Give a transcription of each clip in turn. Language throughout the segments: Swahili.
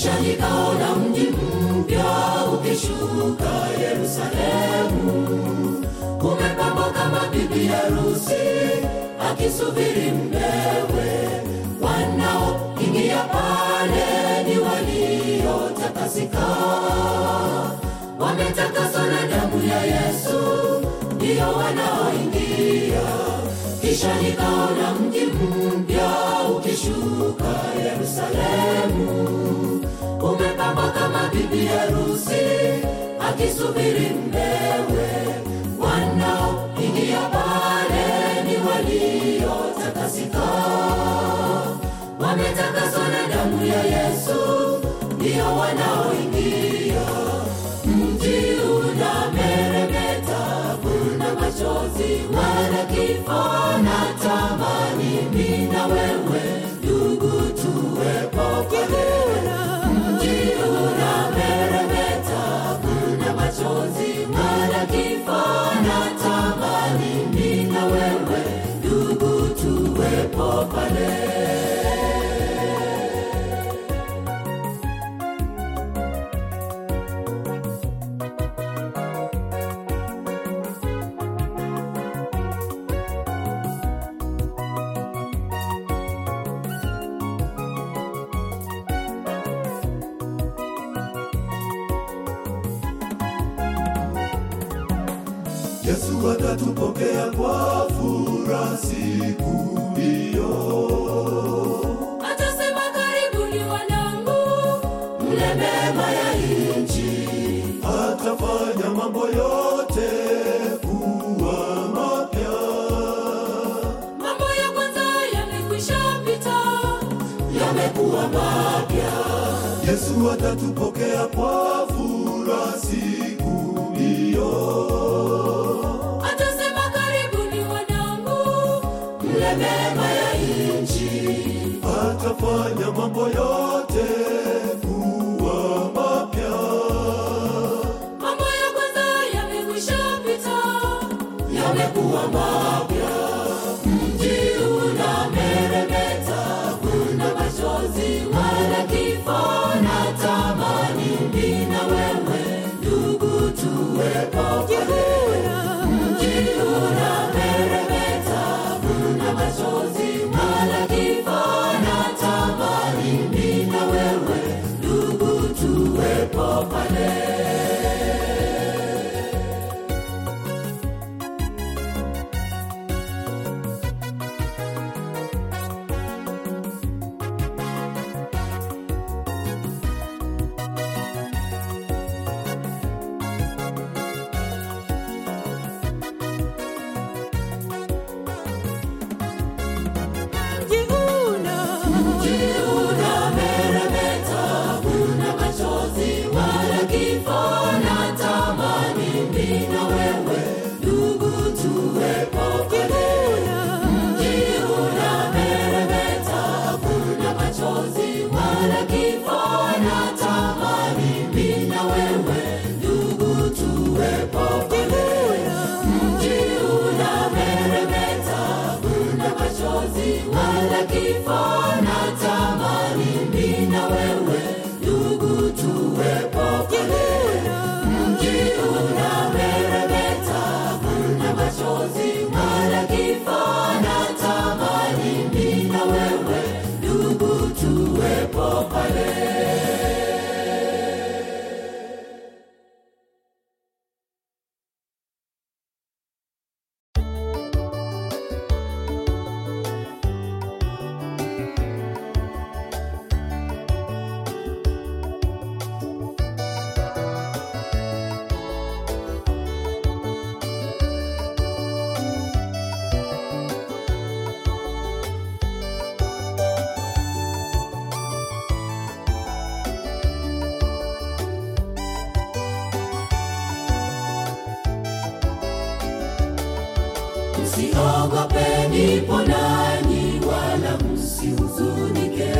kisha nikaona mji mpya ukishuka yerusalemu. Kumepambwa kama bibi harusi akisubiri mmewe wanaoingia pale ni waliotakasika. Wametakaswa na damu ya yesu ndiyo wanaoingia. Kisha nikaona mji mpya ukishuka bibi harusi akisubiri mmewe wanaoingia pale ni waliotakasika. Wametakaswa na damu ya yesu ndiyo wanaoingia. Mji unameremeta kuna machozi wala kifo siku hiyo. atasema karibuni wanangu mle mema ya nchi Atafanya mambo yote kuwa mapya. mambo ya kwanza yamekwisha pita yamekuwa mapya Yesu atatupokea kwa mle mema ya nchi. Atafanya mambo yote Msiogopeni, ponani wala msihuzunike.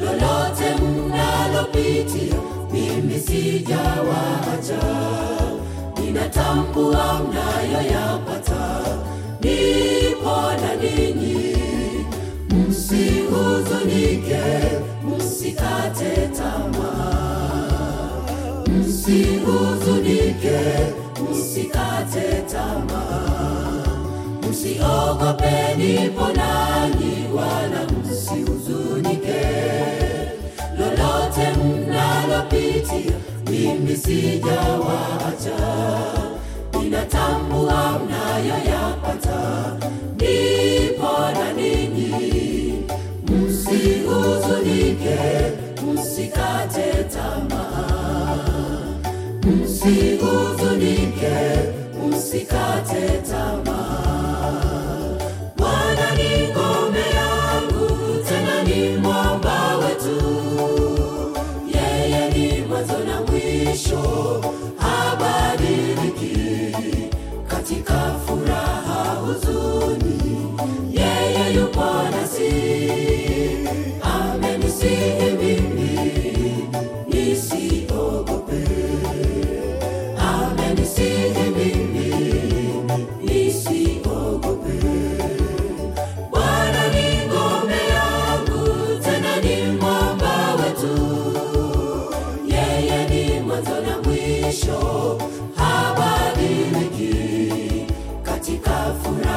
Lolote mnalopitia, mimi sijawaacha. Ninatambua mnayoyapata, nipo na ninyi. Msihuzunike, msikate tamaa, msihuzunike, msikate tamaa msiogopeni, ponani wala msihuzunike. Lolote mnalopitia, mimi sijawaacha. Ninatambua mnayoyapata, nipo na ninyi. Msihuzunike, msikate tamaa. mwisho abadiliki katika furaha huzuni, yeye yupo nasi.